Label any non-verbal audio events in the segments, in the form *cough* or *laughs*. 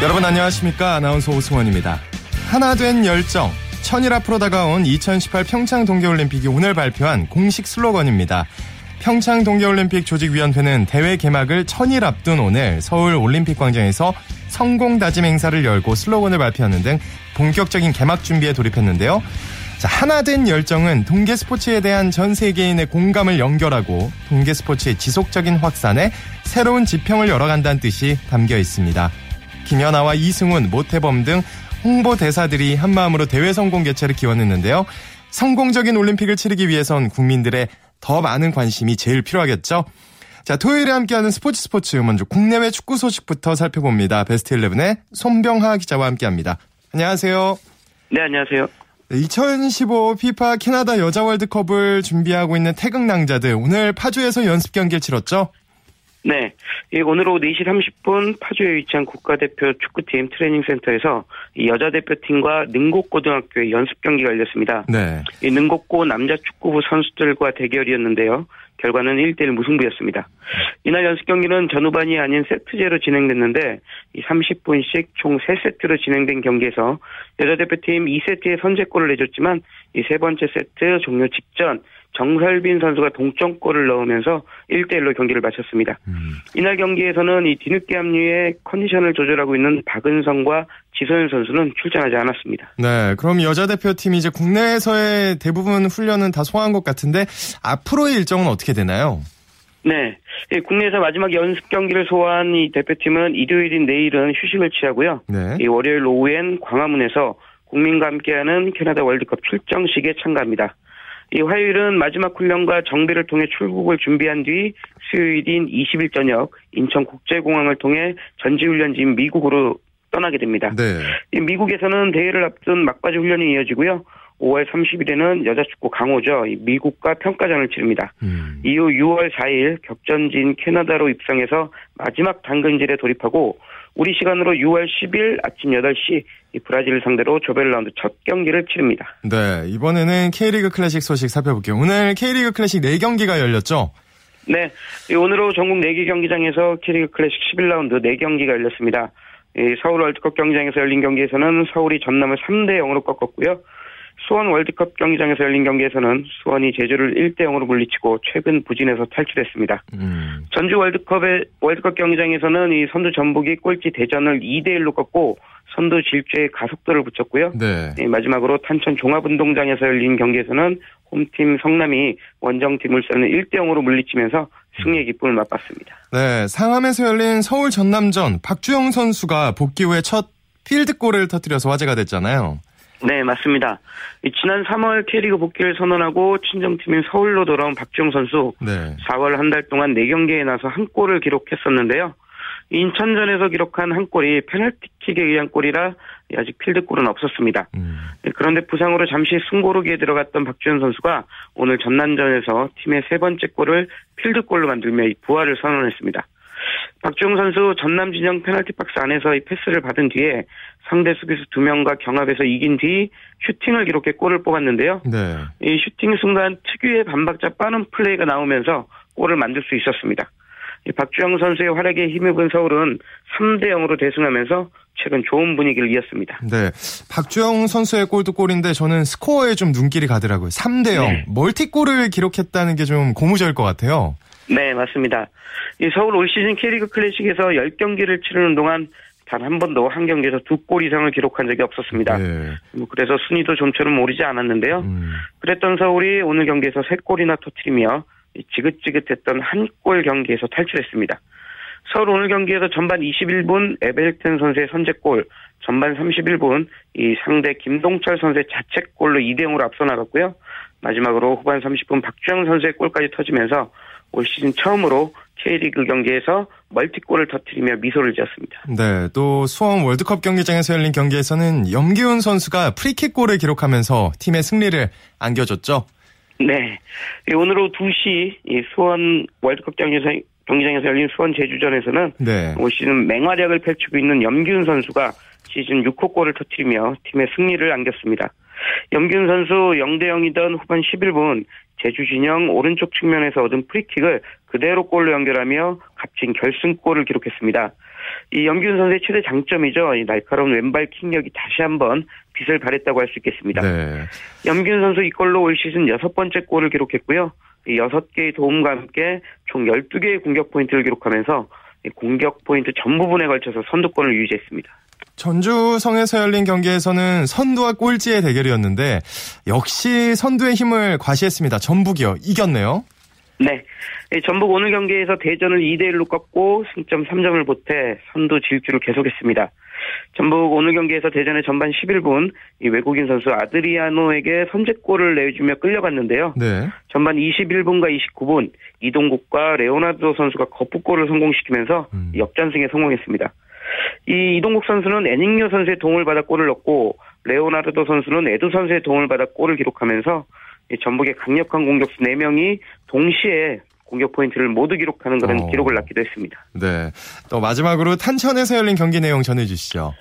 여러분 안녕하십니까 아나운서 오승원입니다. 하나 된 열정 천일 앞으로 다가온 2018 평창 동계올림픽이 오늘 발표한 공식 슬로건입니다. 평창 동계올림픽 조직위원회는 대회 개막을 천일 앞둔 오늘 서울 올림픽 광장에서 성공 다짐 행사를 열고 슬로건을 발표하는 등 본격적인 개막 준비에 돌입했는데요. 자, 하나 된 열정은 동계 스포츠에 대한 전 세계인의 공감을 연결하고 동계 스포츠의 지속적인 확산에 새로운 지평을 열어간다는 뜻이 담겨 있습니다. 김연아와 이승훈, 모태범 등 홍보 대사들이 한마음으로 대회 성공 개최를 기원했는데요. 성공적인 올림픽을 치르기 위해선 국민들의 더 많은 관심이 제일 필요하겠죠. 자, 토요일에 함께하는 스포츠 스포츠 먼저 국내외 축구 소식부터 살펴봅니다. 베스트 11의 손병하 기자와 함께합니다. 안녕하세요. 네, 안녕하세요. 2015 피파 캐나다 여자 월드컵을 준비하고 있는 태극 낭자들 오늘 파주에서 연습 경기를 치렀죠? 네. 오늘 오후 4시 30분 파주에 위치한 국가대표 축구팀 트레이닝센터에서 여자 대표팀과 능곡고등학교의 연습 경기가 열렸습니다. 네. 이 능곡고 남자 축구부 선수들과 대결이었는데요. 결과는 1대1 무승부였습니다. 이날 연습 경기는 전후반이 아닌 세트제로 진행됐는데 30분씩 총 3세트로 진행된 경기에서 여자 대표팀 2세트에 선제골을 내줬지만 이 세 번째 세트 종료 직전 정설빈 선수가 동점골을 넣으면서 1대1로 경기를 마쳤습니다. 음. 이날 경기에서는 이 뒤늦게 합류에 컨디션을 조절하고 있는 박은성과 지소연 선수는 출전하지 않았습니다. 네, 그럼 여자 대표팀이 이제 국내에서의 대부분 훈련은 다 소화한 것 같은데 앞으로의 일정은 어떻게 되나요? 네. 국내에서 마지막 연습 경기를 소화한 이 대표팀은 일요일인 내일은 휴식을 취하고요. 네. 이 월요일 오후엔 광화문에서 국민과 함께하는 캐나다 월드컵 출정식에 참가합니다. 이 화요일은 마지막 훈련과 정비를 통해 출국을 준비한 뒤 수요일인 20일 저녁 인천국제공항을 통해 전지훈련지인 미국으로 떠나게 됩니다. 네. 미국에서는 대회를 앞둔 막바지 훈련이 이어지고요. 5월 30일에는 여자 축구 강호죠. 미국과 평가전을 치릅니다. 음. 이후 6월 4일 격전지인 캐나다로 입성해서 마지막 당근질에 돌입하고 우리 시간으로 6월 10일 아침 8시 브라질을 상대로 조별 라운드 첫 경기를 치릅니다. 네, 이번에는 K리그 클래식 소식 살펴볼게요. 오늘 K리그 클래식 4경기가 열렸죠? 네, 오늘 오후 전국 4개 경기장에서 K리그 클래식 11라운드 4경기가 열렸습니다. 서울 월드컵 경기장에서 열린 경기에서는 서울이 전남을 3대 0으로 꺾었고요. 수원 월드컵 경기장에서 열린 경기에서는 수원이 제주를 1대 0으로 물리치고 최근 부진에서 탈출했습니다. 음. 전주 월드컵의 월드컵 경기장에서는 이 선두 전북이 꼴찌 대전을 2대 1로 꺾고 선두 질주에 가속도를 붙였고요. 네. 네, 마지막으로 탄천 종합운동장에서 열린 경기에서는 홈팀 성남이 원정팀 울산을 1대 0으로 물리치면서 승리의 기쁨을 맛봤습니다. 네, 상암에서 열린 서울 전남전 박주영 선수가 복귀 후에 첫 필드골을 터뜨려서 화제가 됐잖아요. 네, 맞습니다. 지난 3월 K리그 복귀를 선언하고 친정팀인 서울로 돌아온 박지용 선수 네. 4월 한 달 동안 4경기에 나서 한 골을 기록했었는데요. 인천전에서 기록한 한 골이 페널티킥에 의한 골이라 아직 필드골은 없었습니다. 음. 네, 그런데 부상으로 잠시 숨고르기에 들어갔던 박주영 선수가 오늘 전남전에서 팀의 세 번째 골을 필드골로 만들며 부활을 선언했습니다. 박주영 선수 전남 진영 페널티 박스 안에서 이 패스를 받은 뒤에 상대 수비수 두 명과 경합에서 이긴 뒤 슈팅을 기록해 골을 뽑았는데요. 네. 이 슈팅 순간 특유의 반박자 빠른 플레이가 나오면서 골을 만들 수 있었습니다. 박주영 선수의 활약에 힘입은 서울은 3대 0으로 대승하면서 최근 좋은 분위기를 이었습니다. 네. 박주영 선수의 골도 골인데 저는 스코어에 좀 눈길이 가더라고요. 3대 0. 네. 멀티골을 기록했다는 게 좀 고무적일 것 같아요. 네, 맞습니다. 이 서울 올 시즌 K리그 클래식에서 10경기를 치르는 동안 단 한 번도 한 경기에서 두 골 이상을 기록한 적이 없었습니다. 네. 뭐 그래서 순위도 좀처럼 오르지 않았는데요. 음. 그랬던 서울이 오늘 경기에서 3골이나 터트리며 지긋지긋했던 한 골 경기에서 탈출했습니다. 서울 오늘 경기에서 전반 21분 에벨튼 선수의 선제골, 전반 31분 이 상대 김동철 선수의 자책골로 2대 0으로 앞서 나갔고요. 마지막으로 후반 30분 박주영 선수의 골까지 터지면서 올 시즌 처음으로 K리그 경기에서 멀티골을 터뜨리며 미소를 지었습니다. 네, 또 수원 월드컵 경기장에서 열린 경기에서는 염기훈 선수가 프리킥골을 기록하면서 팀의 승리를 안겨줬죠. 네, 오늘 오후 2시 수원 월드컵 경기에서 경기장에서 열린 수원 제주전에서는 네. 올 시즌 맹활약을 펼치고 있는 염기훈 선수가 시즌 6호 골을 터뜨리며 팀의 승리를 안겼습니다. 염균 선수 0대 0이던 후반 11분 제주 진영 오른쪽 측면에서 얻은 프리킥을 그대로 골로 연결하며 값진 결승골을 기록했습니다. 이 염기훈 선수의 최대 장점이죠. 이 날카로운 왼발 킥력이 다시 한번 빛을 발했다고 할 수 있겠습니다. 네. 염기훈 선수 이걸로 올 시즌 여섯 번째 골을 기록했고요. 이 여섯 개의 도움과 함께 총 12개의 공격 포인트를 기록하면서 공격 포인트 전 부분에 걸쳐서 선두권을 유지했습니다. 전주성에서 열린 경기에서는 선두와 꼴찌의 대결이었는데 역시 선두의 힘을 과시했습니다. 전북이요. 이겼네요. 네. 전북 오늘 경기에서 대전을 2대1로 꺾고 승점 3점을 보태 선두 질주를 계속했습니다. 전북 오늘 경기에서 대전의 전반 11분 외국인 선수 아드리아노에게 선제골을 내주며 끌려갔는데요. 네. 전반 21분과 29분 이동국과 레오나르도 선수가 거푸골을 성공시키면서 음. 역전승에 성공했습니다. 이 이동국 선수는 애닝요 선수의 도움을 받아 골을 넣고 레오나르도 선수는 에두 선수의 도움을 받아 골을 기록하면서 전북의 강력한 공격수 4명이 동시에 공격 포인트를 모두 기록하는 그런 어. 기록을 낳기도 했습니다. 네. 또 마지막으로 탄천에서 열린 경기 내용 전해주시죠.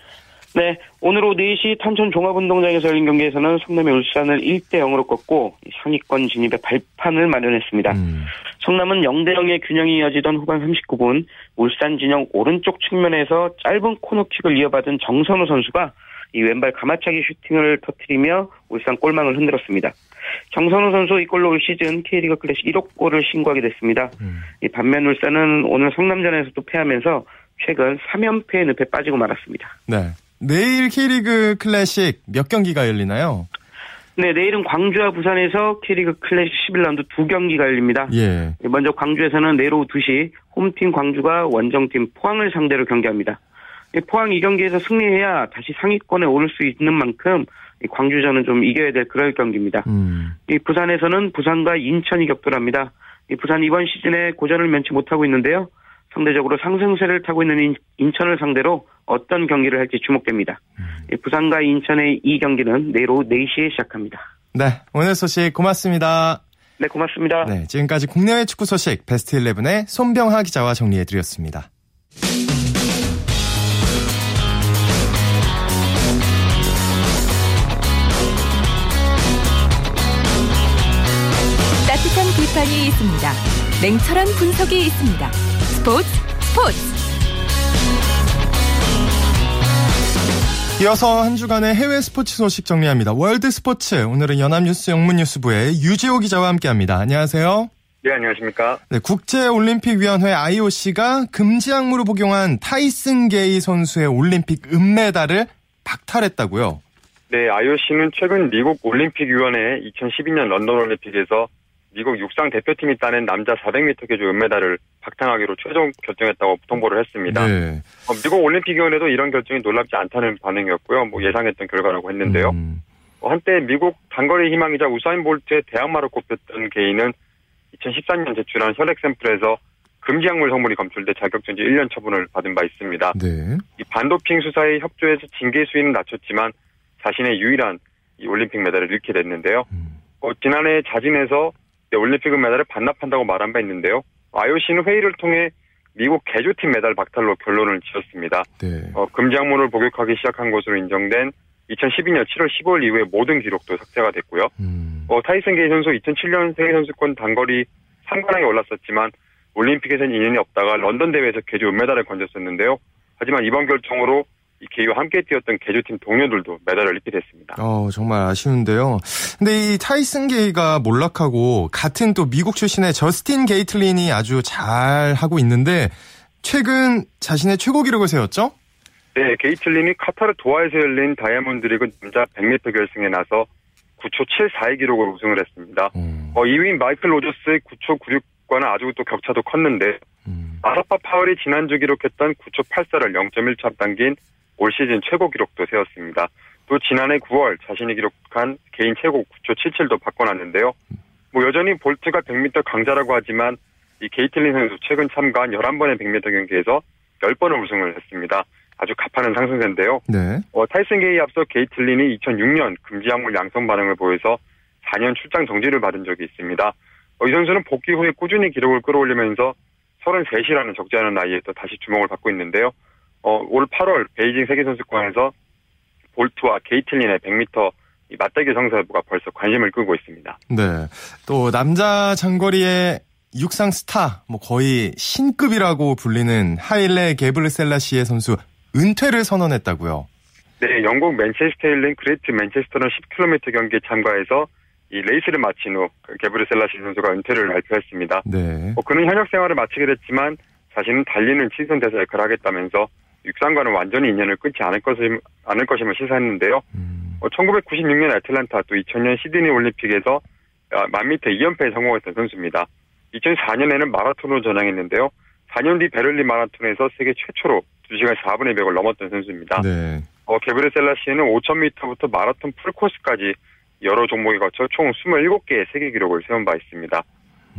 네. 오늘 오후 4시 탄천 종합운동장에서 열린 경기에서는 성남이 울산을 1대 0으로 꺾고 상위권 진입의 발판을 마련했습니다. 음. 성남은 0대 0의 균형이 이어지던 후반 39분 울산 진영 오른쪽 측면에서 짧은 코너킥을 이어받은 정선우 선수가 이 왼발 가마차기 슈팅을 터트리며 울산 골망을 흔들었습니다. 정선우 선수 이 골로 올 시즌 K리그 클래식 1억 골을 신고하게 됐습니다. 음. 이 반면 울산은 오늘 성남전에서도 패하면서 최근 3연패의 늪에 빠지고 말았습니다. 네. 내일 K리그 클래식 몇 경기가 열리나요? 네, 내일은 광주와 부산에서 K리그 클래식 11라운드 두 경기가 열립니다. 예. 먼저 광주에서는 내일 오후 2시 홈팀 광주가 원정팀 포항을 상대로 경기합니다. 포항 이 경기에서 승리해야 다시 상위권에 오를 수 있는 만큼 광주전은 좀 이겨야 될 그럴 경기입니다. 음. 이 부산에서는 부산과 인천이 격돌합니다. 이 부산 이번 시즌에 고전을 면치 못하고 있는데요. 상대적으로 상승세를 타고 있는 인천을 상대로 어떤 경기를 할지 주목됩니다. 음. 부산과 인천의 이 경기는 내일 오후 4시에 시작합니다. 네, 오늘 소식 고맙습니다. 네, 고맙습니다. 네, 지금까지 국내외 축구 소식 베스트 11의 손병하 기자와 정리해드렸습니다. 비판이 있습니다. 냉철한 분석이 있습니다. 스포츠 스포츠 이어서 한 주간의 해외 스포츠 소식 정리합니다. 월드 스포츠 오늘은 연합뉴스 영문뉴스부의 유지호 기자와 함께합니다. 안녕하세요. 네, 안녕하십니까. 네, 국제올림픽위원회 IOC가 금지 약물을 복용한 타이슨 게이 선수의 올림픽 은메달을 박탈했다고요? 네, IOC는 최근 미국 올림픽위원회 2012년 런던 올림픽에서 미국 육상 대표팀이 따낸 남자 400m 계주 은메달을 박탈하기로 최종 결정했다고 통보를 했습니다. 네. 어, 미국 올림픽위원회도 이런 결정이 놀랍지 않다는 반응이었고요. 뭐 예상했던 결과라고 했는데요. 음. 어, 한때 미국 단거리 희망이자 우사인 볼트의 대항마로 꼽혔던 개인은 2014년 제출한 혈액 샘플에서 금지 약물 성분이 검출돼 자격정지 1년 처분을 받은 바 있습니다. 네. 이 반도핑 수사에 협조해서 징계 수위는 낮췄지만 자신의 유일한 올림픽 메달을 잃게 됐는데요. 음. 어, 지난해 자진해서 올림픽 은메달을 반납한다고 말한 바 있는데요. IOC는 회의를 통해 미국 개조팀 메달 박탈로 결론을 지었습니다. 네. 어, 금지 항문을 복역하기 시작한 것으로 인정된 2012년 7월 15일 이후에 모든 기록도 삭제가 됐고요. 음. 어, 타이슨 게이 선수 2007년 세계선수권 단거리 3관왕에 올랐었지만 올림픽에서는 인연이 없다가 런던 대회에서 개조 은메달을 건졌었는데요. 하지만 이번 결정으로 이 게이와 함께 뛰었던 계주팀 동료들도 메달을 잃게 됐습니다. 어, 정말 아쉬운데요. 근데 이 타이슨 게이가 몰락하고 같은 또 미국 출신의 저스틴 게이틀린이 아주 잘 하고 있는데 최근 자신의 최고 기록을 세웠죠? 네, 게이틀린이 카타르 도하에서 열린 다이아몬드 리그 남자 100m 결승에 나서 9초 74의 기록으로 우승을 했습니다. 음. 어, 2위인 마이클 로저스의 9초 96과는 아주 또 격차도 컸는데 음. 아라파 파월이 지난주 기록했던 9초 84를 0.1초 앞당긴 올 시즌 최고 기록도 세웠습니다. 또 지난해 9월 자신이 기록한 개인 최고 9초 77도 바꿔놨는데요. 뭐 여전히 볼트가 100m 강자라고 하지만 이 게이틀린 선수 최근 참가한 11번의 100m 경기에서 10번을 우승을 했습니다. 아주 가파른 상승세인데요. 네. 어, 타이슨 게이에 앞서 게이틀린이 2006년 금지 약물 양성 반응을 보여서 4년 출장 정지를 받은 적이 있습니다. 어, 이 선수는 복귀 후에 꾸준히 기록을 끌어올리면서 33이라는 적지 않은 나이에 또 다시 주목을 받고 있는데요. 어, 올 8월 베이징 세계선수권에서 볼트와 게이틀린의 100m 맞대결 성사 여부가 벌써 관심을 끄고 있습니다. 네. 또 남자 장거리의 육상 스타, 뭐 거의 신급이라고 불리는 하일레 게브르셀라시에 선수 은퇴를 선언했다고요. 네, 영국 맨체스터 열린 그레이트 맨체스터는 10km 경기에 참가해서 이 레이스를 마친 후 게브르셀라시 선수가 은퇴를 발표했습니다. 네. 어, 그는 현역 생활을 마치게 됐지만 자신은 달리는 친선 대사 역할을 하겠다면서 육상과는 완전히 인연을 끊지 않을 것임, 않을 것임을 시사했는데요. 음. 어, 1996년 애틀란타 또 2000년 시드니 올림픽에서 아, 만미터 2연패에 성공했던 선수입니다. 2004년에는 마라톤으로 전향했는데요. 4년 뒤 베를린 마라톤에서 세계 최초로 2시간 4분의 100을 넘었던 선수입니다. 네. 어, 게브레 셀라 시에는 5000m부터 마라톤 풀코스까지 여러 종목에 걸쳐 총 27개의 세계 기록을 세운 바 있습니다.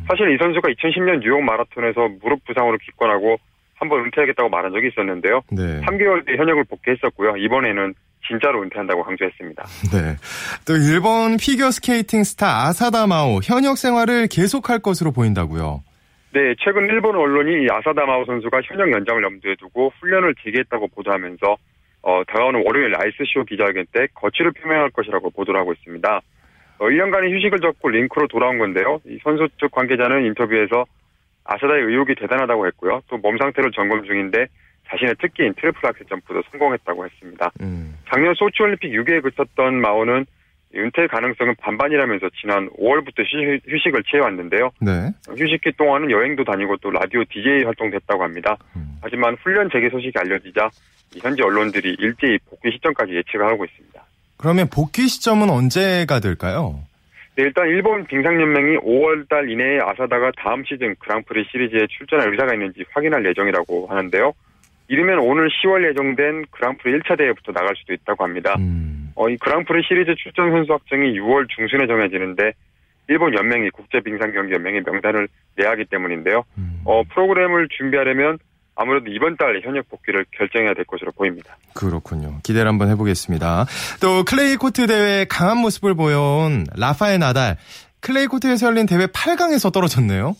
사실 이 선수가 2010년 뉴욕 마라톤에서 무릎 부상으로 기권하고 한번 은퇴하겠다고 말한 적이 있었는데요. 네. 3개월 뒤에 현역을 복귀했었고요. 이번에는 진짜로 은퇴한다고 강조했습니다. *laughs* 네. 또 일본 피겨 스케이팅 스타 아사다 마오 현역 생활을 계속할 것으로 보인다고요. 네, 최근 일본 언론이 아사다 마오 선수가 현역 연장을 염두에 두고 훈련을 재개했다고 보도하면서 어, 다가오는 월요일 아이스쇼 기자회견 때 거취를 표명할 것이라고 보도를 하고 있습니다. 어, 1년간의 휴식을 접고 링크로 돌아온 건데요. 이 선수 측 관계자는 인터뷰에서 아사다의 의욕이 대단하다고 했고요. 또 몸 상태를 점검 중인데 자신의 특기인 트리플 악셀 점프도 성공했다고 했습니다. 음. 작년 소치 올림픽 6위에 그쳤던 마오는 은퇴 가능성은 반반이라면서 지난 5월부터 휴식, 을 취해왔는데요. 네. 휴식기 동안은 여행도 다니고 또 라디오 DJ 활동도 했다고 합니다. 음. 하지만 훈련 재개 소식이 알려지자 현지 언론들이 일제히 복귀 시점까지 예측을 하고 있습니다. 그러면 복귀 시점은 언제가 될까요? 네, 일단 일본 빙상연맹이 5월달 이내에 아사다가 다음 시즌 그랑프리 시리즈에 출전할 의사가 있는지 확인할 예정이라고 하는데요. 이르면 오늘 10월 예정된 그랑프리 1차 대회부터 나갈 수도 있다고 합니다. 음. 어, 이 그랑프리 시리즈 출전 선수 확정이 6월 중순에 정해지는데 일본 연맹이 국제빙상경기연맹의 명단을 내야 하기 때문인데요. 음. 어, 프로그램을 준비하려면 아무래도 이번 달 현역 복귀를 결정해야 될 것으로 보입니다. 그렇군요. 기대를 한번 해보겠습니다. 또 클레이 코트 대회 강한 모습을 보여온 라파엘 나달 클레이 코트에서 열린 대회 8강에서 떨어졌네요.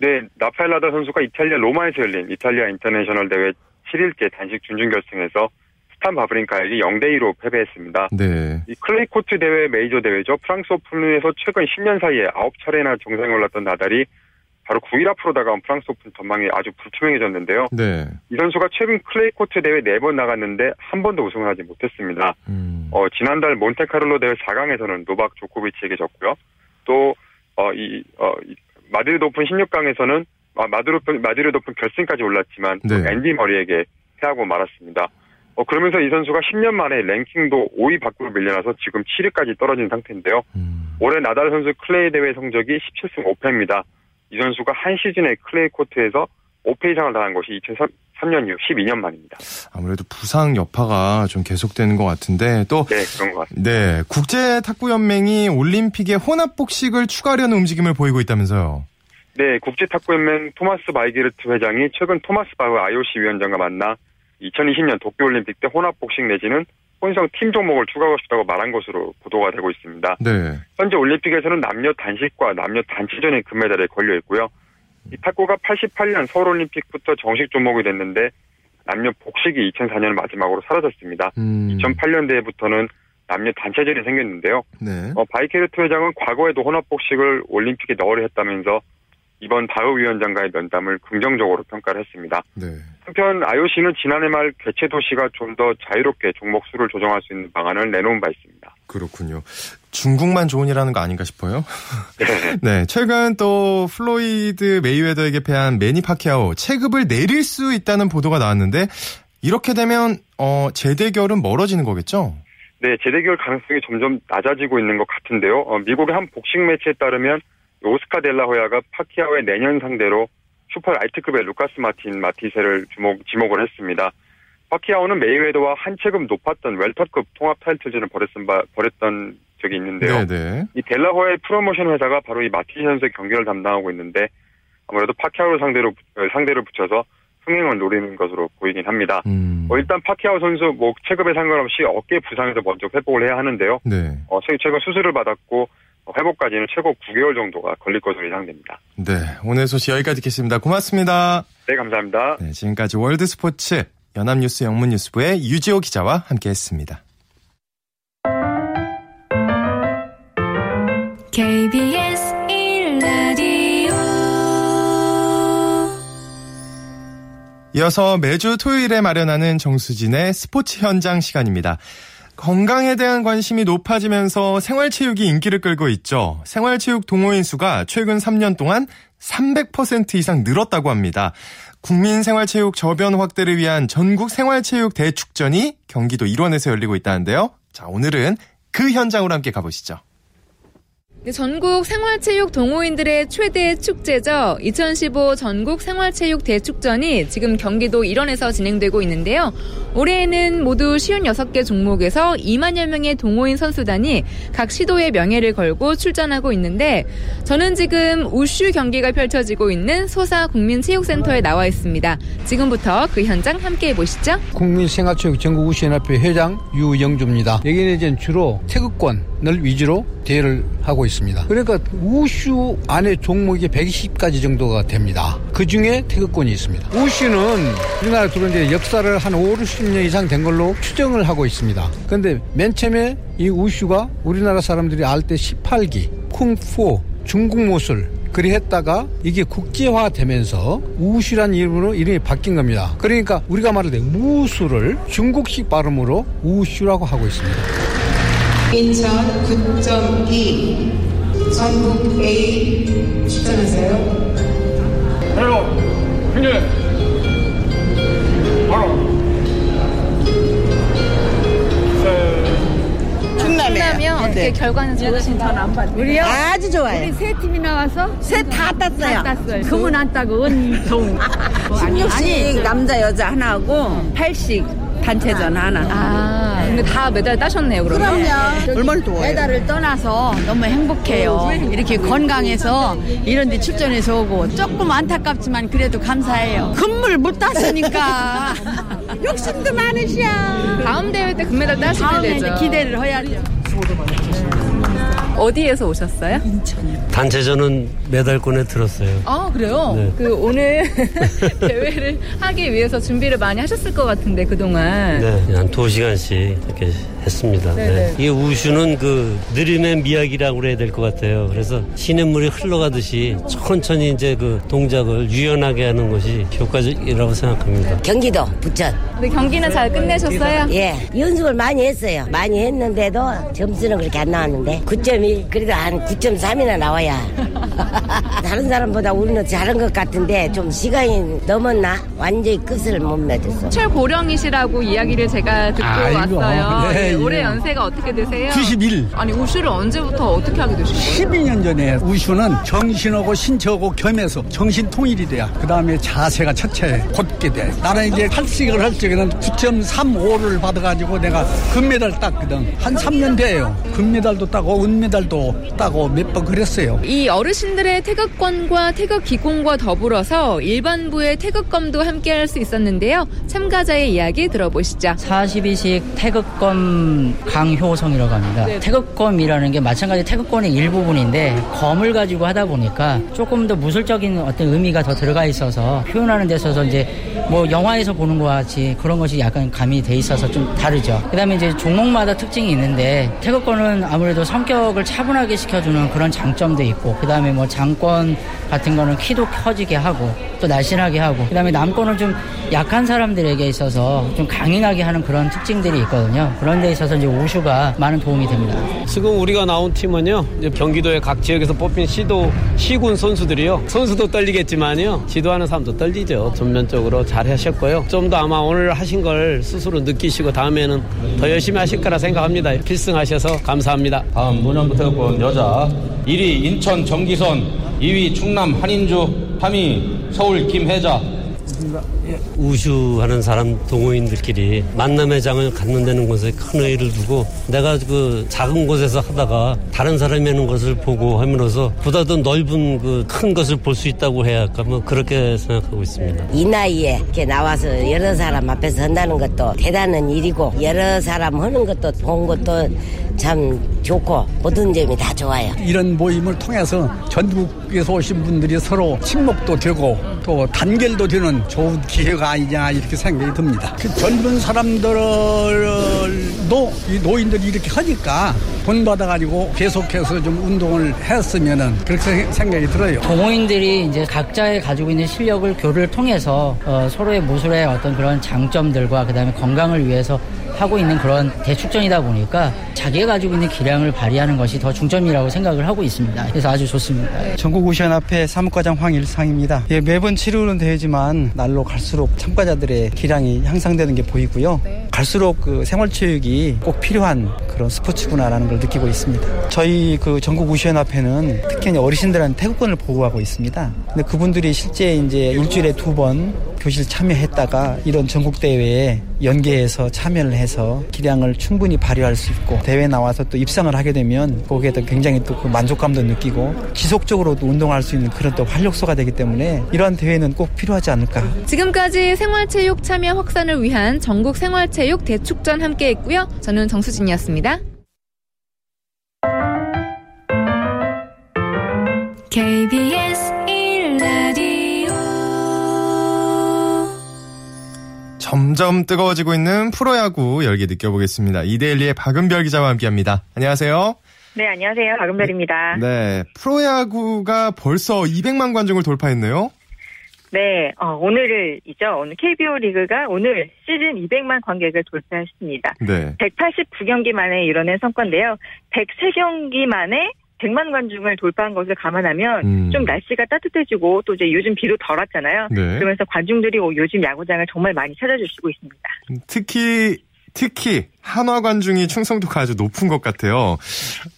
네, 라파엘 나달 선수가 이탈리아 로마에서 열린 이탈리아 인터내셔널 대회 7일째 단식 준준결승에서 스탄 바브린카에게 0대2로 패배했습니다. 네. 이 클레이 코트 대회 메이저 대회죠. 프랑스 오픈에서 최근 10년 사이에 9차례나 정상에 올랐던 나달이 바로 9일 앞으로 다가온 프랑스 오픈 전망이 아주 불투명해졌는데요. 네. 이 선수가 최근 클레이 코트 대회 4번 나갔는데 한 번도 우승을 하지 못했습니다. 음. 어, 지난달 몬테카를로 대회 4강에서는 노박 조코비치에게 졌고요. 또, 어, 이, 어, 이 마드리드 오픈 16강에서는 아, 마드리드, 마드리드 오픈 결승까지 올랐지만 네. 앤디 머리에게 패하고 말았습니다. 어, 그러면서 이 선수가 10년 만에 랭킹도 5위 밖으로 밀려나서 지금 7위까지 떨어진 상태인데요. 음. 올해 나달 선수 클레이 대회 성적이 17승 5패입니다. 이 선수가 한 시즌에 클레이 코트에서 5패 이상을 당한 것이 2003년 이후 12년 만입니다. 아무래도 부상 여파가 좀 계속되는 것 같은데 또 네, 그런 것 같습니다. 네, 국제 탁구 연맹이 올림픽에 혼합 복식을 추가하려는 움직임을 보이고 있다면서요. 네, 국제 탁구 연맹 토마스 바이게르트 회장이 최근 토마스 바흐 IOC 위원장과 만나 2020년 도쿄 올림픽 때 혼합 복식 내지는 혼성 팀 종목을 추가하고 싶다고 말한 것으로 보도가 되고 있습니다. 네. 현재 올림픽에서는 남녀 단식과 남녀 단체전에 금메달이 걸려 있고요. 이 탁구가 88년 서울 올림픽부터 정식 종목이 됐는데 남녀 복식이 2004년 마지막으로 사라졌습니다. 음. 2008년대부터는 남녀 단체전이 생겼는데요. 네. 어, 바이게르트 회장은 과거에도 혼합복식을 올림픽에 넣으려 했다면서 이번 바흐 위원장과의 면담을 긍정적으로 평가를 했습니다. 네. 한편 IOC는 지난해 말 개최 도시가 좀 더 자유롭게 종목 수를 조정할 수 있는 방안을 내놓은 바 있습니다. 그렇군요. 중국만 좋은 일 하는 거 아닌가 싶어요. 네. *laughs* 네. 최근 또 플로이드 메이웨더에게 패한 매니 파키아오 체급을 내릴 수 있다는 보도가 나왔는데 이렇게 되면 어 재대결은 멀어지는 거겠죠? 네, 재대결 가능성이 점점 낮아지고 있는 것 같은데요. 어, 미국의 한 복싱 매체에 따르면 오스카 델라호야가 파키아오의 내년 상대로 슈퍼 라이트급의 루카스 마틴 마티세를 주목, 지목을 했습니다. 파키아오는 메이웨더와 한 체급 높았던 웰터급 통합 타이틀전을 벌였던, 바, 벌였던 적이 있는데요. 네네. 네. 이 델라호야의 프로모션 회사가 바로 이 마티세 선수의 경기를 담당하고 있는데 아무래도 파키아오를 상대로 어, 상대를 붙여서 흥행을 노리는 것으로 보이긴 합니다. 음. 어, 일단 파키아오 선수 뭐 체급에 상관없이 어깨 부상에서 먼저 회복을 해야 하는데요. 네. 어, 최근 수술을 받았고 회복까지는 최고 9개월 정도가 걸릴 것으로 예상됩니다. 네, 오늘 소식 여기까지 듣겠습니다. 고맙습니다. 네, 감사합니다. 네, 지금까지 월드스포츠 연합뉴스 영문뉴스부의 유지호 기자와 함께했습니다. KBS 1라디오 이어서 매주 토요일에 마련하는 정수진의 스포츠 현장 시간입니다. 건강에 대한 관심이 높아지면서 생활체육이 인기를 끌고 있죠. 생활체육 동호인 수가 최근 3년 동안 300% 이상 늘었다고 합니다. 국민생활체육 저변 확대를 위한 전국 생활체육 대축전이 경기도 일원에서 열리고 있다는데요. 자, 오늘은 그 현장으로 함께 가보시죠. 네, 전국 생활체육 동호인들의 최대 축제죠. 2015 전국 생활체육 대축전이 지금 경기도 일원에서 진행되고 있는데요. 올해에는 모두 56개 종목에서 2만여 명의 동호인 선수단이 각 시도의 명예를 걸고 출전하고 있는데 저는 지금 우슈 경기가 펼쳐지고 있는 소사 국민체육센터에 나와 있습니다. 지금부터 그 현장 함께 보시죠. 국민생활체육 전국 우슈연합회 회장 유영주입니다. 여기는 이제 주로 태극권을 위주로 대회를 하고 있습니다. 그러니까 우슈 안에 종목이 120가지 정도가 됩니다. 그 중에 태극권이 있습니다. 우슈는 우리나라 들어온 지 역사를 한 5, 60년 이상 된 걸로 추정을 하고 있습니다. 그런데 맨 처음에 이 우슈가 우리나라 사람들이 알 때 18기, 쿵푸, 중국 모술, 그리 했다가 이게 국제화되면서 우슈란 이름으로 이름이 바뀐 겁니다. 그러니까 우리가 말할 때 무술을 중국식 발음으로 우슈라고 하고 있습니다. 인천 9.2 전국 A 추천하세요. 바로 형님 바로 충남이요? 어떻게 네. 결과는 좋으신 전안 받 우리요? 아주 좋아요. 우리 세 팀이 나와서 세 다 땄어요. 다 땄어요. 금은 안 따고 은동 16씩 남자 여자 하나하고 8씩 단체전 하나. 아, 근데 다 메달 따셨네요, 그러면. 그럼요. 얼마나 좋아요. 메달을 떠나서 너무 행복해요. 이렇게 건강해서 이런 데 출전해서 오고 조금 안타깝지만 그래도 감사해요. 금물 못 땄으니까. *laughs* 욕심도 많으시오. 다음 대회 때 금메달 따시면 되죠. 기대를 해야죠. 어디에서 오셨어요? 인천이요. 단체전은 메달권에 들었어요. 아 그래요? 네. 그 오늘 *laughs* 대회를 하기 위해서 준비를 많이 하셨을 것 같은데 그동안. 네, 한두 시간씩 이렇게 했습니다. 네. 이 우슈는 그 느림의 미학이라고 그래야 될 것 같아요. 그래서 시냇물이 흘러가듯이 천천히 이제 그 동작을 유연하게 하는 것이 효과적이라고 생각합니다. 경기도 부천. 근데 경기는 잘 끝내셨어요? 예, 연습을 많이 했어요. 많이 했는데도 점수는 그렇게 안 나왔는데 9.1 그래도 한 9.3이나 나와야 *laughs* 다른 사람보다 우리는 잘한 것 같은데 좀 시간이 넘었나? 완전히 끝을 못 맺었어. 최고령이시라고 이야기를 제가 듣고 아이고, 왔어요. 네, 네, 올해 연세가 어떻게 되세요? 91. 아니 우슈를 언제부터 어떻게 하게 거예요? 12년 전에 우슈는 정신하고 신체하고 겸해서 정신 통일이 돼야 그 다음에 자세가 첫째 곧게 돼. 나는 이제 탈식을 할 적에는 9.35를 받아가지고 내가 금메달 땄거든. 한 3년 돼요. 금메달도 따고 은메달도 따고 몇 번 그랬어요. 이 어르신 들의 태극권과 태극 기공과 더불어서 일반부의 태극검도 함께할 수 있었는데요. 참가자의 이야기 들어보시죠. 42식 태극검 강효성이라고 합니다. 네. 태극검이라는 게 마찬가지 태극권의 일부분인데 검을 가지고 하다 보니까 조금 더 무술적인 어떤 의미가 더 들어가 있어서 표현하는 데 있어서 이제 뭐 영화에서 보는 것 같이 그런 것이 약간 감이 돼 있어서 좀 다르죠. 그다음에 이제 종목마다 특징이 있는데 태극권은 아무래도 성격을 차분하게 시켜주는 그런 장점도 있고 그다음에 뭐 장권 같은 거는 키도 커지게 하고 또 날씬하게 하고 그다음에 남권은 좀 약한 사람들에게 있어서 좀 강인하게 하는 그런 특징들이 있거든요. 그런 데 있어서 이제 우슈가 많은 도움이 됩니다. 지금 우리가 나온 팀은요. 이제 경기도의 각 지역에서 뽑힌 시도 시군 선수들이요. 선수도 떨리겠지만요. 지도하는 사람도 떨리죠. 전면적으로 잘 하셨고요. 좀 더 아마 오늘 하신 걸 스스로 느끼시고 다음에는 더 열심히 하실 거라 생각합니다. 필승하셔서 감사합니다. 다음 문현부태권 여자 1위 인천 정기선 2위 충남 한인주 3위 서울 김혜자 우슈하는 사람 동호인들끼리 만남의 장을 갖는다는 것에 큰 의의를 두고 내가 그 작은 곳에서 하다가 다른 사람이 하는 것을 보고 함으로써 보다 더 넓은 그 큰 것을 볼 수 있다고 해야 할까 뭐 그렇게 생각하고 있습니다. 이 나이에 이렇게 나와서 여러 사람 앞에서 한다는 것도 대단한 일이고 여러 사람 하는 것도 본 것도 참 좋고 모든 점이 다 좋아요. 이런 모임을 통해서 전국에서 오신 분들이 서로 친목도 되고 또 단결도 되는 좋은 기 기회가 아니냐 이렇게 생각이 듭니다. 그 젊은 사람들도 이 노인들이 이렇게 하니까 돈 받아가지고 계속해서 좀 운동을 했으면은 그렇게 생각이 들어요. 동호인들이 이제 각자의 가지고 있는 실력을 교류를 통해서 어, 서로의 모술의 어떤 그런 장점들과 그다음에 건강을 위해서 하고 있는 그런 대축전이다 보니까 자기가 가지고 있는 기량을 발휘하는 것이 더 중점이라고 생각을 하고 있습니다. 그래서 아주 좋습니다. 네. 전국 우시연합회 사무과장 황일상입니다. 예, 매번 치르는 대회지만 날로 갈수록 참가자들의 기량이 향상되는 게 보이고요. 네. 갈수록 그 생활체육이 꼭 필요한 그런 스포츠구나라는 걸 느끼고 있습니다. 저희 그 전국 우시연합회는 특히 어르신들한테 태극권을 보호하고 있습니다. 근데 그분들이 실제 이제 일주일에 두 번 교실 참여했다가 이런 전국 대회에 연계해서 참여를 해서 기량을 충분히 발휘할 수 있고 대회 나와서 또 입상을 하게 되면 거기에도 굉장히 또 그 만족감도 느끼고 지속적으로도 운동할 수 있는 그런 또 활력소가 되기 때문에 이러한 대회는 꼭 필요하지 않을까. 지금까지 생활체육 참여 확산을 위한 전국 생활체육 대축전 함께했고요. 저는 정수진이었습니다. KBS 점점 뜨거워지고 있는 프로야구 열기 느껴보겠습니다. 이데일리의 박은별 기자와 함께합니다. 안녕하세요. 네, 안녕하세요. 박은별입니다. 네, 프로야구가 벌써 200만 관중을 돌파했네요. 네, 어, 오늘이죠. 오늘 KBO 리그가 오늘 시즌 200만 관객을 돌파했습니다. 네. 189경기 만에 이뤄낸 성과인데요. 103경기 만에 100만 관중을 돌파한 것을 감안하면 음. 좀 날씨가 따뜻해지고 또 이제 요즘 비도 덜 왔잖아요. 네. 그러면서 관중들이 요즘 야구장을 정말 많이 찾아주시고 있습니다. 특히 특히 한화 관중이 충성도가 아주 높은 것 같아요.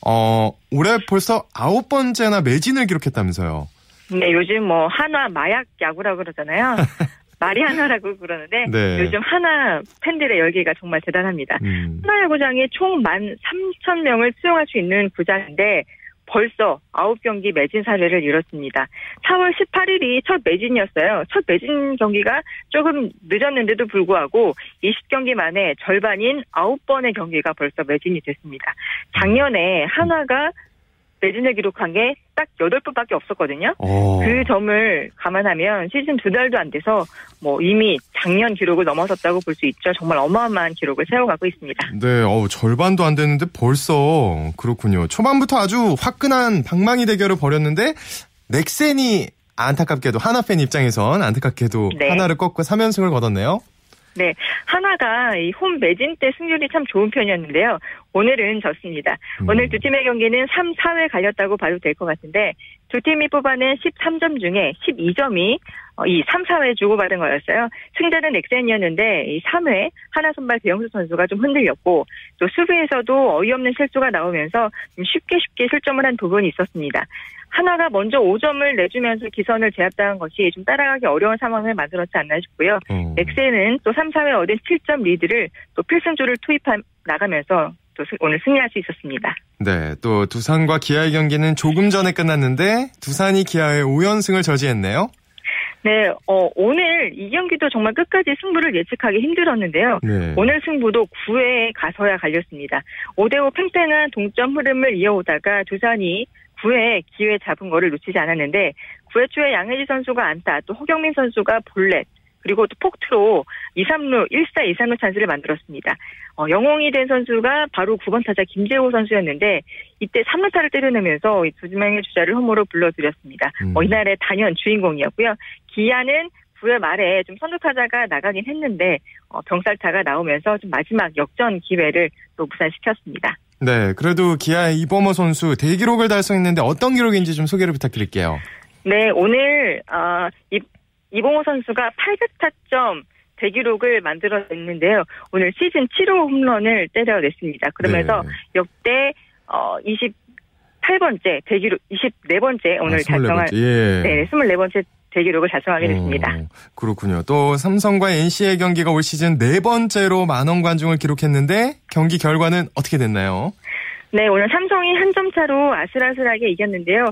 어, 올해 벌써 아홉 번째나 매진을 기록했다면서요. 네, 요즘 뭐 한화 마약 야구라고 그러잖아요. *laughs* 말이 하나라고 그러는데 네. 요즘 하나 팬들의 열기가 정말 대단합니다. 음. 하나 야구장이 총 13,000명을 수용할 수 있는 구장인데 벌써 9경기 매진 사례를 이뤘습니다. 4월 18일이 첫 매진이었어요. 첫 매진 경기가 조금 늦었는데도 불구하고 20경기 만에 절반인 9번의 경기가 벌써 매진이 됐습니다. 작년에 한화가 매진을 기록한 게 딱 8분밖에 없었거든요. 오. 그 점을 감안하면 시즌 두 달도 안 돼서 뭐 이미 작년 기록을 넘어섰다고 볼 수 있죠. 정말 어마어마한 기록을 세워가고 있습니다. 네, 어 절반도 안 됐는데 벌써 그렇군요. 초반부터 아주 화끈한 방망이 대결을 벌였는데 넥센이 안타깝게도 하나 팬 입장에선 안타깝게도 네. 하나를 꺾고 3연승을 거뒀네요. 네. 하나가 이 홈 매진 때 승률이 참 좋은 편이었는데요. 오늘은 졌습니다. 음. 오늘 두 팀의 경기는 3, 4회 갈렸다고 봐도 될 것 같은데 두 팀이 뽑아낸 13점 중에 12점이 어, 이 3, 4회 주고받은 거였어요. 승자는 넥센이었는데 이 3회 하나 선발 배영수 선수가 좀 흔들렸고 또 수비에서도 어이없는 실수가 나오면서 쉽게 쉽게 실점을 한 부분이 있었습니다. 하나가 먼저 5점을 내주면서 기선을 제압당한 것이 좀 따라가기 어려운 상황을 만들었지 않나 싶고요. 음. 넥센은 또 3, 4회 얻은 7점 리드를 또 필승조를 투입하 나가면서 또 오늘 승리할 수 있었습니다. 네, 또 두산과 기아의 경기는 조금 전에 끝났는데 두산이 기아의 5연승을 저지했네요. 네, 어, 오늘 이 경기도 정말 끝까지 승부를 예측하기 힘들었는데요. 네. 오늘 승부도 9회에 가서야 갈렸습니다. 5대5 팽팽한 동점 흐름을 이어오다가 두산이 9회 기회 잡은 거를 놓치지 않았는데 9회 초에 양혜지 선수가 안타, 또 허경민 선수가 볼넷, 그리고 또 폭투로 2, 3루, 1사 2, 3루 찬스를 만들었습니다. 어, 영웅이 된 선수가 바로 9번 타자 김재호 선수였는데 이때 3루타를 때려내면서 두 명의 주자를 홈으로 불러들였습니다. 음. 어, 이날의 단연 주인공이었고요. 기아는 9회 말에 좀 선두타자가 나가긴 했는데 어, 병살타가 나오면서 좀 마지막 역전 기회를 또 무산시켰습니다. 네, 그래도 기아의 이범호 선수 대기록을 달성했는데 어떤 기록인지 좀 소개를 부탁드릴게요. 네, 오늘 어, 이, 이범호 선수가 800타점 대기록을 만들어냈는데요. 오늘 시즌 7호 홈런을 때려냈습니다. 그러면서 네. 역대 어, 28번째 대기록 24번째 오늘 아, 달성한 예. 네, 24번째 대기록을 달성하게 됐습니다. 어, 그렇군요. 또 삼성과 NC의 경기가 올 시즌 네 번째로 만원 관중을 기록했는데 경기 결과는 어떻게 됐나요? 네, 오늘 삼성이 한 점 차로 아슬아슬하게 이겼는데요.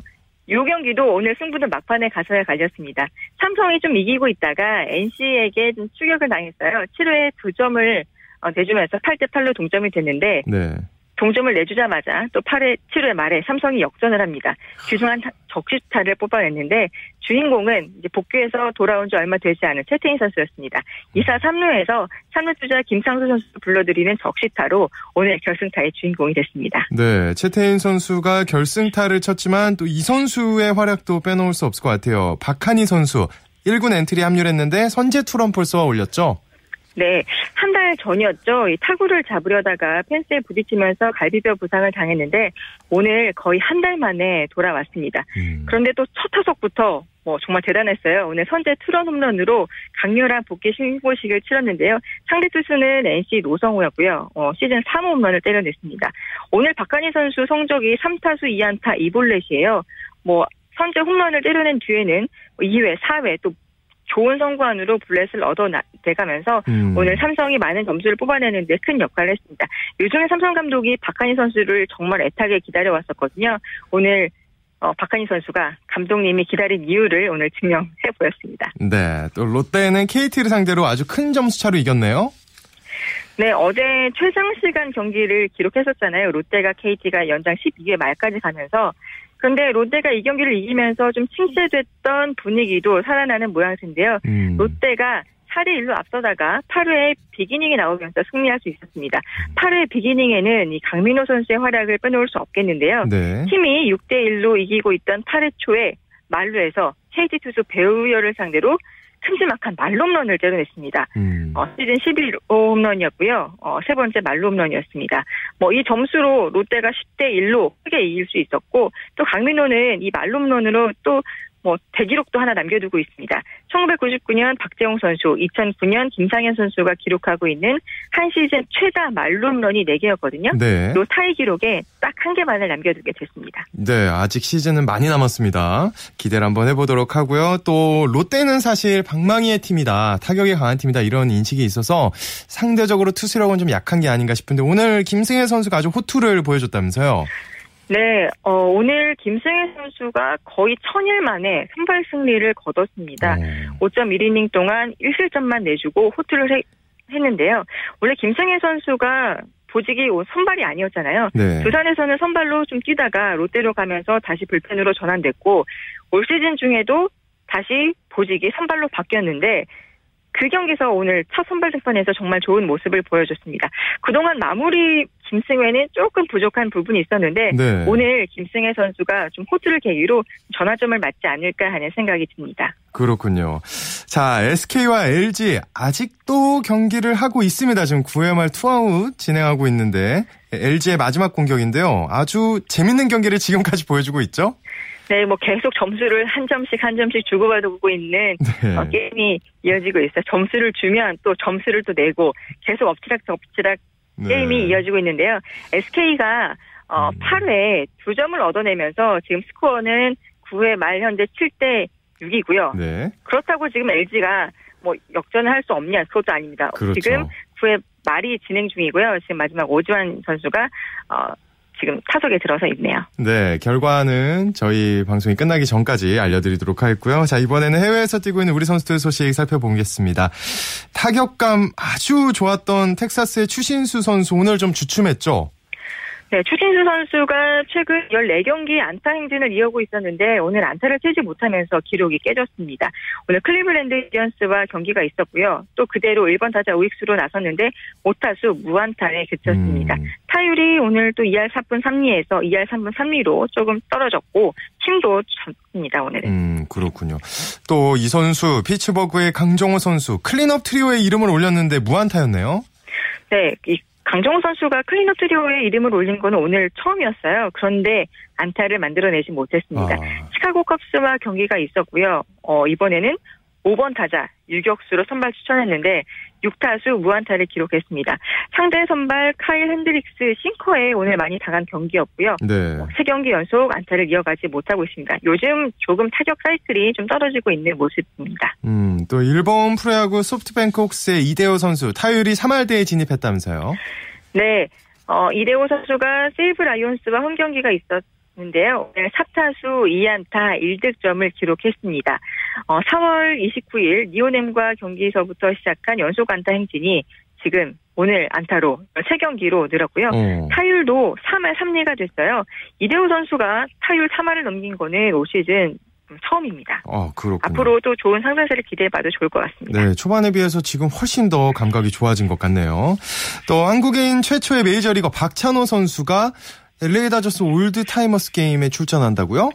이 경기도 오늘 승부는 막판에 가서야 갈렸습니다. 삼성이 좀 이기고 있다가 NC에게 좀 추격을 당했어요. 7회에 두 점을 어, 내주면서 8대 8로 동점이 됐는데 네. 동점을 내주자마자 또 8회, 7회 말에 삼성이 역전을 합니다. 귀중한 적시타를 뽑아냈는데 주인공은 이제 복귀해서 돌아온 지 얼마 되지 않은 채태인 선수였습니다. 2사 3루에서 3루 주자 김상수 선수 불러들이는 적시타로 오늘 결승타의 주인공이 됐습니다. 네, 채태인 선수가 결승타를 쳤지만 또 이 선수의 활약도 빼놓을 수 없을 것 같아요. 박한이 선수 1군 엔트리 합류했는데 선제 투런포 쏘아 올렸죠? 네, 한 달 전이었죠. 이 타구를 잡으려다가 펜스에 부딪히면서 갈비뼈 부상을 당했는데 오늘 거의 한 달 만에 돌아왔습니다. 음. 그런데 또 첫 타석부터 뭐 정말 대단했어요. 오늘 선제 투런 홈런으로 강렬한 복귀 신고식을 치렀는데요. 상대 투수는 NC 노성우였고요. 어, 시즌 3 홈런을 때려냈습니다. 오늘 박한희 선수 성적이 3타수 2안타 2볼넷이에요. 뭐 선제 홈런을 때려낸 뒤에는 2회, 4회 또 좋은 성구안으로 블렛을 얻어 내가면서 음. 오늘 삼성이 많은 점수를 뽑아내는 데 큰 역할을 했습니다. 요즘에 삼성 감독이 박한희 선수를 정말 애타게 기다려왔었거든요. 오늘 어, 박한희 선수가 감독님이 기다린 이유를 오늘 증명해 보였습니다. 네, 또 롯데는 KT를 상대로 아주 큰 점수 차로 이겼네요. 네, 어제 최장 시간 경기를 기록했었잖아요. 롯데가 KT가 연장 12회 말까지 가면서 그런데 롯데가 이 경기를 이기면서 좀 침체됐던 분위기도 살아나는 모양새인데요. 음. 롯데가 8대 1로 앞서다가 8회에 비기닝이 나오면서 승리할 수 있었습니다. 8회 비기닝에는 이 강민호 선수의 활약을 빼놓을 수 없겠는데요. 네. 팀이 6대 1로 이기고 있던 8회 초에 말루에서 KT 투수 배우열을 상대로 큼지막한 말로 홈런을 때려냈습니다. 음. 어, 시즌 11호 홈런이었고요. 어, 세 번째 말로 홈런이었습니다. 뭐 이 점수로 롯데가 10대 1로 크게 이길 수 있었고 또 강민호는 이 말로 홈런으로 또 뭐 대기록도 하나 남겨두고 있습니다. 1999년 박재홍 선수, 2009년 김상현 선수가 기록하고 있는 한 시즌 최다 말홈런이 4개였거든요. 네. 요 타이 기록에 딱 한 개만을 남겨두게 됐습니다. 네, 아직 시즌은 많이 남았습니다. 기대를 한번 해보도록 하고요. 또 롯데는 사실 방망이의 팀이다, 타격이 강한 팀이다 이런 인식이 있어서 상대적으로 투수력은 좀 약한 게 아닌가 싶은데 오늘 김승혜 선수가 아주 호투를 보여줬다면서요. 네, 어, 오늘 김승혜 선수가 거의 천일 만에 선발 승리를 거뒀습니다. 네. 5.1이닝 동안 1실점만 내주고 호투를 해, 했는데요. 원래 김승혜 선수가 보직이 선발이 아니었잖아요. 네. 두산에서는 선발로 좀 뛰다가 롯데로 가면서 다시 불펜으로 전환됐고 올 시즌 중에도 다시 보직이 선발로 바뀌었는데 그 경기에서 오늘 첫 선발 등판에서 정말 좋은 모습을 보여줬습니다. 그동안 마무리 김승회는 조금 부족한 부분이 있었는데 네. 오늘 김승회 선수가 좀 호투를 계기로 전환점을 맞지 않을까 하는 생각이 듭니다. 그렇군요. 자, SK와 LG 아직도 경기를 하고 있습니다. 지금 9회 말 투아웃 진행하고 있는데 LG의 마지막 공격인데요. 아주 재밌는 경기를 지금까지 보여주고 있죠? 네, 뭐 계속 점수를 한 점씩 한 점씩 주고받고 있는 네. 어, 게임이 이어지고 있어요. 점수를 주면 또 점수를 또 내고 계속 엎치락 엎치락 네. 게임이 이어지고 있는데요. SK가 어, 음. 8회 두 점을 얻어내면서 지금 스코어는 9회 말 현재 7대 6이고요. 네. 그렇다고 지금 LG가 뭐 역전을 할 수 없냐 그것도 아닙니다. 그렇죠. 지금 9회 말이 진행 중이고요. 지금 마지막 오주환 선수가 어, 지금 타석에 들어서 있네요. 네, 결과는 저희 방송이 끝나기 전까지 알려드리도록 하겠고요. 자, 이번에는 해외에서 뛰고 있는 우리 선수들 소식 살펴보겠습니다. 타격감 아주 좋았던 텍사스의 추신수 선수 오늘 좀 주춤했죠? 네, 추신수 선수가 최근 14경기 안타 행진을 이어오고 있었는데 오늘 안타를 치지 못하면서 기록이 깨졌습니다. 오늘 클리블랜드 인디언스와 경기가 있었고요. 또 그대로 1번 타자 우익수로 나섰는데 5타수 무안타에 그쳤습니다. 음. 타율이 오늘 또 2할 4분 3리에서 2할 3분 3리로 조금 떨어졌고 힘도 졌습니다, 오늘은. 음, 그렇군요. 또 이 선수 피츠버그의 강정호 선수 클린업 트리오에 이름을 올렸는데 무안타였네요. 네, 이 강정호 선수가 클린업 트리오에 이름을 올린 건 오늘 처음이었어요. 그런데 안타를 만들어내지 못했습니다. 아. 시카고 컵스와 경기가 있었고요. 어, 이번에는 5번 타자 유격수로 선발 출전했는데 6타수 무안타를 기록했습니다. 상대 선발 카일 헨드릭스 싱커에 오늘 많이 당한 경기였고요. 네. 3경기 연속 안타를 이어가지 못하고 있습니다. 요즘 조금 타격 사이클이 좀 떨어지고 있는 모습입니다. 음, 또 일본 프로야구 소프트뱅크 옥스의 이대호 선수 타율이 3할대에 진입했다면서요? 네. 어, 이대호 선수가 세이브 라이온스와 홈 경기가 있었 인데요. 오늘 4타수 2안타 1득점을 기록했습니다. 어, 3월 29일 니오넴과 경기서부터 시작한 연속 안타 행진이 지금 오늘 안타로 3경기로 늘었고요. 어. 타율도 3할 3리가 됐어요. 이대호 선수가 타율 3할을 넘긴 거는 올 시즌 처음입니다. 아, 그렇군요. 앞으로 도 좋은 상승세를 기대해봐도 좋을 것 같습니다. 네, 초반에 비해서 지금 훨씬 더 감각이 좋아진 것 같네요. 또 한국인 최초의 메이저리거 박찬호 선수가 LA 다저스 올드 타이머스 게임에 출전한다고요?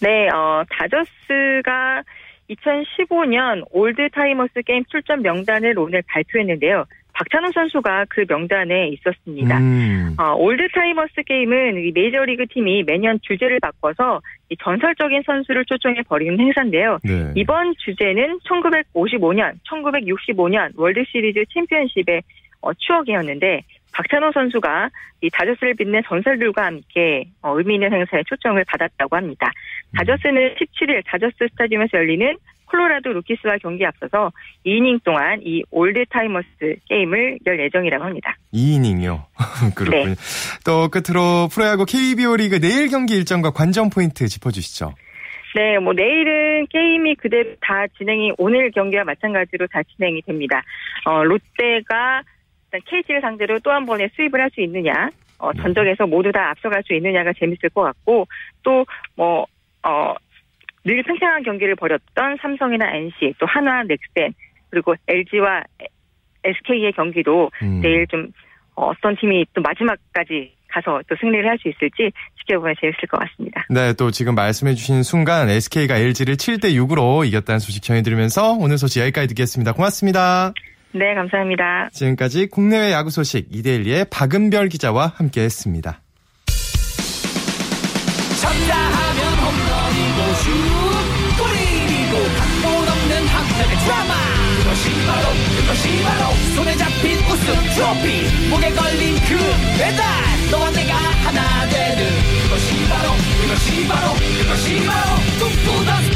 네, 어, 다저스가 2015년 올드 타이머스 게임 출전 명단을 오늘 발표했는데요. 박찬호 선수가 그 명단에 있었습니다. 음. 어, 올드 타이머스 게임은 메이저리그 팀이 매년 주제를 바꿔서 전설적인 선수를 초청해 벌이는 행사인데요. 네. 이번 주제는 1955년, 1965년 월드 시리즈 챔피언십의 어, 추억이었는데 박찬호 선수가 이 다저스를 빛낸 전설들과 함께 어, 의미 있는 행사에 초청을 받았다고 합니다. 다저스는 17일 다저스 스타디움에서 열리는 콜로라도 로키스와 경기 앞서서 2이닝 동안 이 올드 타이머스 게임을 열 예정이라고 합니다. 2이닝이요? *laughs* 그렇군요. 네. 또 끝으로 프로야구 KBO 리그 내일 경기 일정과 관전 포인트 짚어주시죠. 네, 뭐 내일은 게임이 그대로 다 진행이 오늘 경기와 마찬가지로 다 진행이 됩니다. 어, 롯데가 일단 KT를 상대로 또 한 번의 수입을 할 수 있느냐, 어, 네. 전적에서 모두 다 앞서갈 수 있느냐가 재밌을 것 같고, 또, 뭐, 어, 늘 팽팽한 경기를 벌였던 삼성이나 NC, 또 한화, 넥센, 그리고 LG와 SK의 경기도 음. 내일 좀 어떤 팀이 또 마지막까지 가서 또 승리를 할 수 있을지 지켜보면 재밌을 것 같습니다. 네, 또 지금 말씀해 주신 순간 SK가 LG를 7대 6으로 이겼다는 소식 전해드리면서 오늘 소식 여기까지 듣겠습니다. 고맙습니다. 네, 감사합니다. 지금까지 국내외 야구 소식 이데일리의 박은별 기자와 함께했습니다. 쳤다 하면 홈런이고 슛 골이고 각본 없는 한편의 드라마 그것이 바로 그것이 바로 손에 잡힌 우승 트로피 목에 걸린 그 배달 너와 내가 하나 되는 그것이 바로 그것이 바로 그것이 바로 꿈꾸던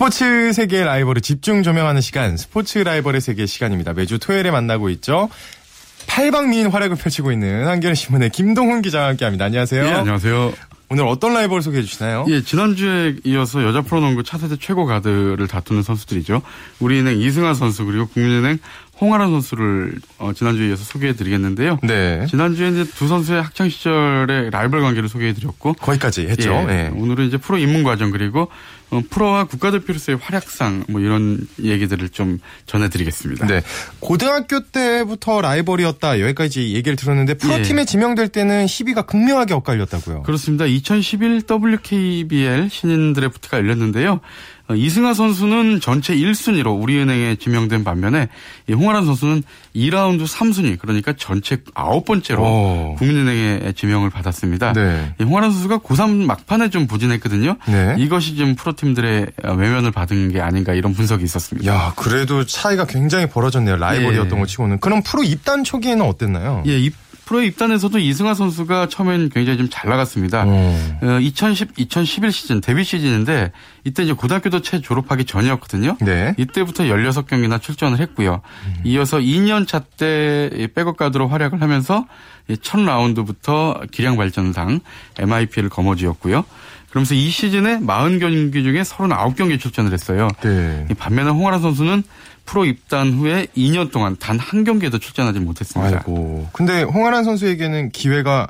스포츠 세계의 라이벌을 집중 조명하는 시간, 스포츠 라이벌의 세계 시간입니다. 매주 토요일에 만나고 있죠. 팔방미인 활약을 펼치고 있는 한겨레신문의 김동훈 기자와 함께합니다. 안녕하세요. 네, 안녕하세요. 오늘 어떤 라이벌 소개해 주시나요? 예, 지난주에 이어서 여자 프로농구 차세대 최고 가드를 다투는 선수들이죠. 우리은행 이승환 선수 그리고 국민은행 홍아란 선수를 어, 지난주에 이어서 소개해 드리겠는데요. 네. 지난주에 이제 두 선수의 학창 시절의 라이벌 관계를 소개해 드렸고 거기까지 했죠. 예, 네. 오늘은 이제 프로 입문 과정 그리고 어, 프로와 국가대표로서의 활약상 뭐 이런 얘기들을 좀 전해드리겠습니다. 네. 고등학교 때부터 라이벌이었다 여기까지 얘기를 들었는데 프로팀에 예. 지명될 때는 시비가 극명하게 엇갈렸다고요. 그렇습니다. 2011 WKBL 신인 드래프트가 열렸는데요. 어, 이승하 선수는 전체 1순위로 우리은행에 지명된 반면에 홍아란 선수는 2라운드 3순위 그러니까 전체 9번째로 오. 국민은행에 지명을 받았습니다. 네. 홍아란 선수가 고3 막판에 좀 부진했거든요. 네. 이것이 좀 프로팀들의 외면을 받은 게 아닌가 이런 분석이 있었습니다. 야, 그래도 차이가 굉장히 벌어졌네요. 라이벌이었던 예. 것 치고는. 그럼 프로 입단 초기에는 어땠나요? 예, 입 프로에 입단해서도 이승하 선수가 처음엔 굉장히 좀 잘 나갔습니다. 어. 2010, 2011 시즌 데뷔 시즌인데 이때 이제 고등학교도 채 졸업하기 전이었거든요. 네. 이때부터 16경기나 출전을 했고요. 음. 이어서 2년 차 때 백업 가드로 활약을 하면서 첫 라운드부터 기량 발전상 MIP를 거머쥐었고요. 그러면서 이 시즌에 40경기 중에 39경기 출전을 했어요. 네. 반면에 홍아라 선수는 프로 입단 후에 2년 동안 단 한 경기에도 출전하지 못했습니다. 아이고. 근데 홍아란 선수에게는 기회가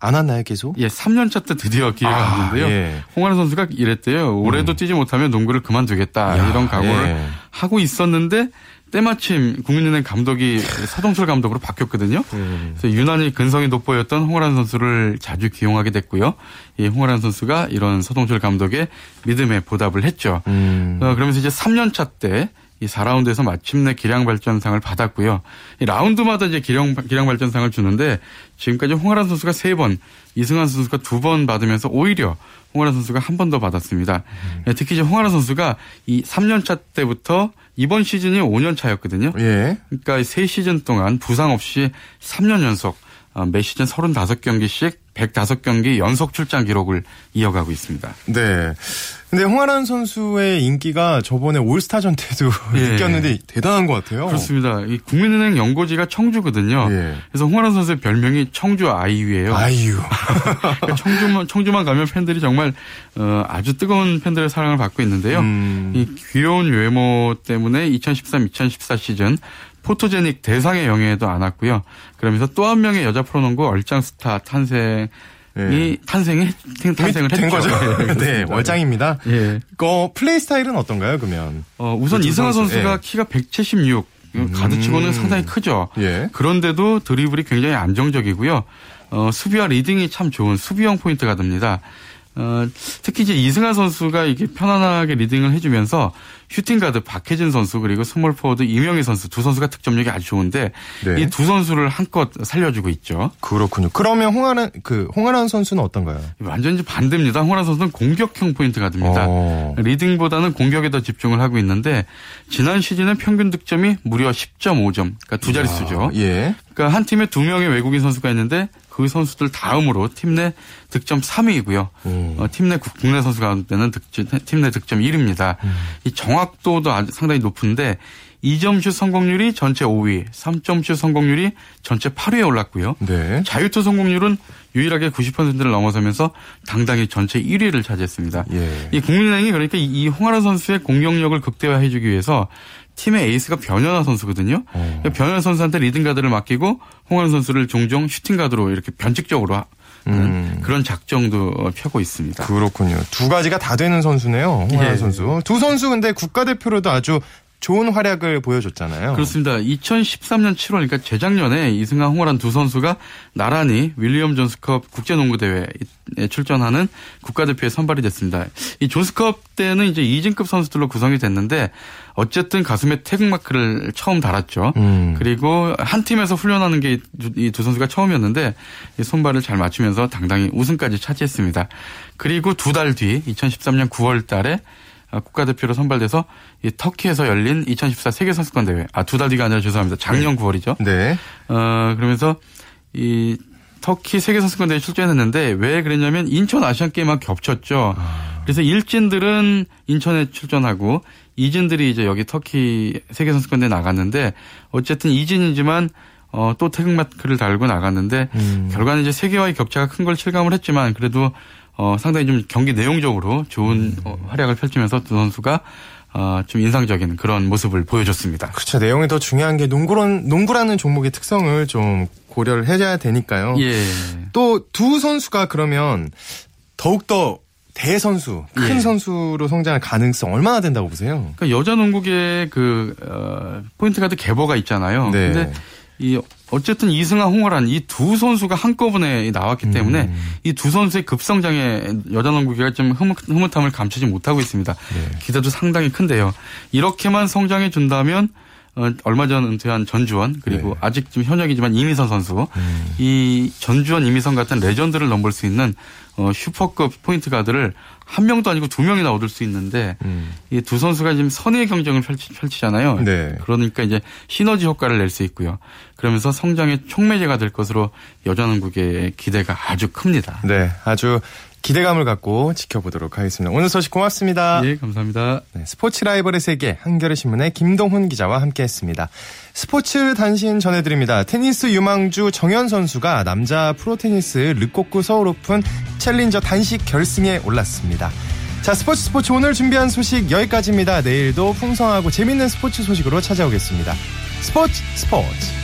안 왔나요, 계속? 예, 3년 차 때 드디어 기회가 아, 왔는데요. 예. 홍아란 선수가 이랬대요. 올해도 음. 뛰지 못하면 농구를 그만두겠다. 야, 이런 각오를 예. 하고 있었는데 때마침 국민은행 감독이 서동철 감독으로 바뀌었거든요. 음. 그래서 유난히 근성이 돋보였던 홍아란 선수를 자주 기용하게 됐고요. 이 홍아란 선수가 이런 서동철 감독의 믿음에 보답을 했죠. 음. 어, 그러면서 이제 3년 차 때 이 4라운드에서 마침내 기량 발전상을 받았고요. 이 라운드마다 이제 기량 기량 발전상을 주는데 지금까지 홍아란 선수가 3번, 이승환 선수가 2번 받으면서 오히려 홍아란 선수가 한 번 더 받았습니다. 음. 특히 이제 홍아란 선수가 이 3년 차 때부터 이번 시즌이 5년 차였거든요. 예. 그러니까 3시즌 동안 부상 없이 3년 연속 어, 매 시즌 35경기씩 105경기 연속 출장 기록을 이어가고 있습니다. 네. 근데 홍아란 선수의 인기가 저번에 올스타전 때도 예. 느꼈는데 대단한 것 같아요. 그렇습니다. 이 국민은행 연고지가 청주거든요. 예. 그래서 홍아란 선수의 별명이 청주 아이유예요. 아이유. *laughs* 청주만 청주만 가면 팬들이 정말 어, 아주 뜨거운 팬들의 사랑을 받고 있는데요. 음. 이 귀여운 외모 때문에 2013-2014 시즌 포토제닉 대상의 영예에도 안왔고요. 그러면서 또 한 명의 여자 프로농구 얼짱 스타 탄생 이 탄생이 탄생을 된 거죠. *laughs* 네, 월장입니다. 예. 어, 플레이 스타일은 어떤가요, 그러면? 어, 우선 그 이승아 선수. 가 예. 키가 176. 가드치고는 음. 상당히 크죠. 예. 그런데도 드리블이 굉장히 안정적이고요. 어, 수비와 리딩이 참 좋은 수비형 포인트가드입니다. 어, 특히 이제 이승아 선수가 이게 편안하게 리딩을 해주면서 슈팅가드 박혜진 선수 그리고 스몰 포워드 임영희 선수 두 선수가 득점력이 아주 좋은데 네. 이두 선수를 한껏 살려주고 있죠. 그렇군요. 그러면 홍하란 그 홍하란 선수는 어떤가요? 완전히 반대입니다. 홍하란 선수는 공격형 포인트가 됩니다. 오. 어. 리딩보다는 공격에 더 집중을 하고 있는데 지난 시즌에 평균 득점이 무려 10.5점, 그러니까 두 자릿수죠. 예. 그러니까 한 팀에 두 명의 외국인 선수가 있는데 그 선수들 다음으로 팀 내 득점 3위이고요. 어, 팀내 국내 선수 가운데는 팀 내 득점 1위입니다. 음. 이 정확도도 상당히 높은데 2점슛 성공률이 전체 5위, 3점슛 성공률이 전체 8위에 올랐고요. 네. 자유투 성공률은 유일하게 90%를 넘어서면서 당당히 전체 1위를 차지했습니다. 예. 이 국민은행이 그러니까 이 홍아란 선수의 공격력을 극대화해주기 위해서 팀의 에이스가 변연하 선수거든요. 어. 변연하 선수한테 리딩가드를 맡기고 홍아란 선수를 종종 슈팅가드로 이렇게 변칙적으로 음. 그런 작전도 펴고 있습니다. 그렇군요. 두 가지가 다 되는 선수네요. 홍아란 예. 선수. 두 선수 근데 국가대표로도 아주 좋은 활약을 보여줬잖아요. 그렇습니다. 2013년 7월, 그러니까 재작년에 이승환, 홍호란 두 선수가 나란히 윌리엄 존스컵 국제농구대회에 출전하는 국가대표에 선발이 됐습니다. 이 존스컵 때는 이제 이진급 선수들로 구성이 됐는데 어쨌든 가슴에 태극마크를 처음 달았죠. 음. 그리고 한 팀에서 훈련하는 게 이 두 선수가 처음이었는데 이 손발을 잘 맞추면서 당당히 우승까지 차지했습니다. 그리고 두 달 뒤 2013년 9월 달에 아, 국가대표로 선발돼서 이 터키에서 열린 2014 세계 선수권 대회. 아, 두 달 뒤가 아니라 죄송합니다. 작년 네. 9월이죠. 네. 어, 그러면서 이 터키 세계 선수권 대회 출전했는데 왜 그랬냐면 인천 아시안 게임하고 겹쳤죠. 아. 그래서 일진들은 인천에 출전하고 이진들이 이제 여기 터키 세계 선수권 대회 나갔는데 어쨌든 이진이지만 어, 또 태극마크를 달고 나갔는데 음. 결과는 이제 세계와의 격차가 큰 걸 실감을 했지만 그래도 어, 상당히 좀 경기 내용적으로 좋은 음. 어, 활약을 펼치면서 두 선수가 어, 좀 인상적인 그런 모습을 보여줬습니다. 그렇죠. 내용이 더 중요한 게 농구란, 농구라는 종목의 특성을 좀 고려를 해야 되니까요. 예. 또 두 선수가 그러면 더욱더 대선수, 큰 예. 선수로 성장할 가능성 얼마나 된다고 보세요? 그러니까 여자 농구계의 그, 어, 포인트 가드 개버가 있잖아요. 네. 근데 이 어쨌든 이승아 홍어란 이 두 선수가 한꺼번에 나왔기 때문에 음. 이두 선수의 급성장에 여자 농구계가 좀 흐뭇, 흐뭇함을 감추지 못하고 있습니다. 네. 기대도 상당히 큰데요. 이렇게만 성장해 준다면 어, 얼마 전 은퇴한 전주원 그리고 네. 아직 좀 현역이지만 이미선 선수 음. 이 전주원 이미선 같은 레전드를 넘볼 수 있는 어, 슈퍼급 포인트 가드를 한 명도 아니고 두 명이나 얻을 수 있는데 음. 이 두 선수가 지금 선의의 경쟁을 펼치, 펼치잖아요. 네. 그러니까 이제 시너지 효과를 낼 수 있고요. 그러면서 성장의 촉매제가 될 것으로 여자농구계의 기대가 아주 큽니다. 네, 아주 기대감을 갖고 지켜보도록 하겠습니다. 오늘 소식 고맙습니다. 예, 감사합니다. 네, 스포츠 라이벌의 세계 한겨레 신문의 김동훈 기자와 함께했습니다. 스포츠 단신 전해드립니다. 테니스 유망주 정현 선수가 남자 프로테니스 르꼬끄 서울 오픈 챌린저 단식 결승에 올랐습니다. 자, 스포츠 스포츠 오늘 준비한 소식 여기까지입니다. 내일도 풍성하고 재밌는 스포츠 소식으로 찾아오겠습니다. 스포츠 스포츠.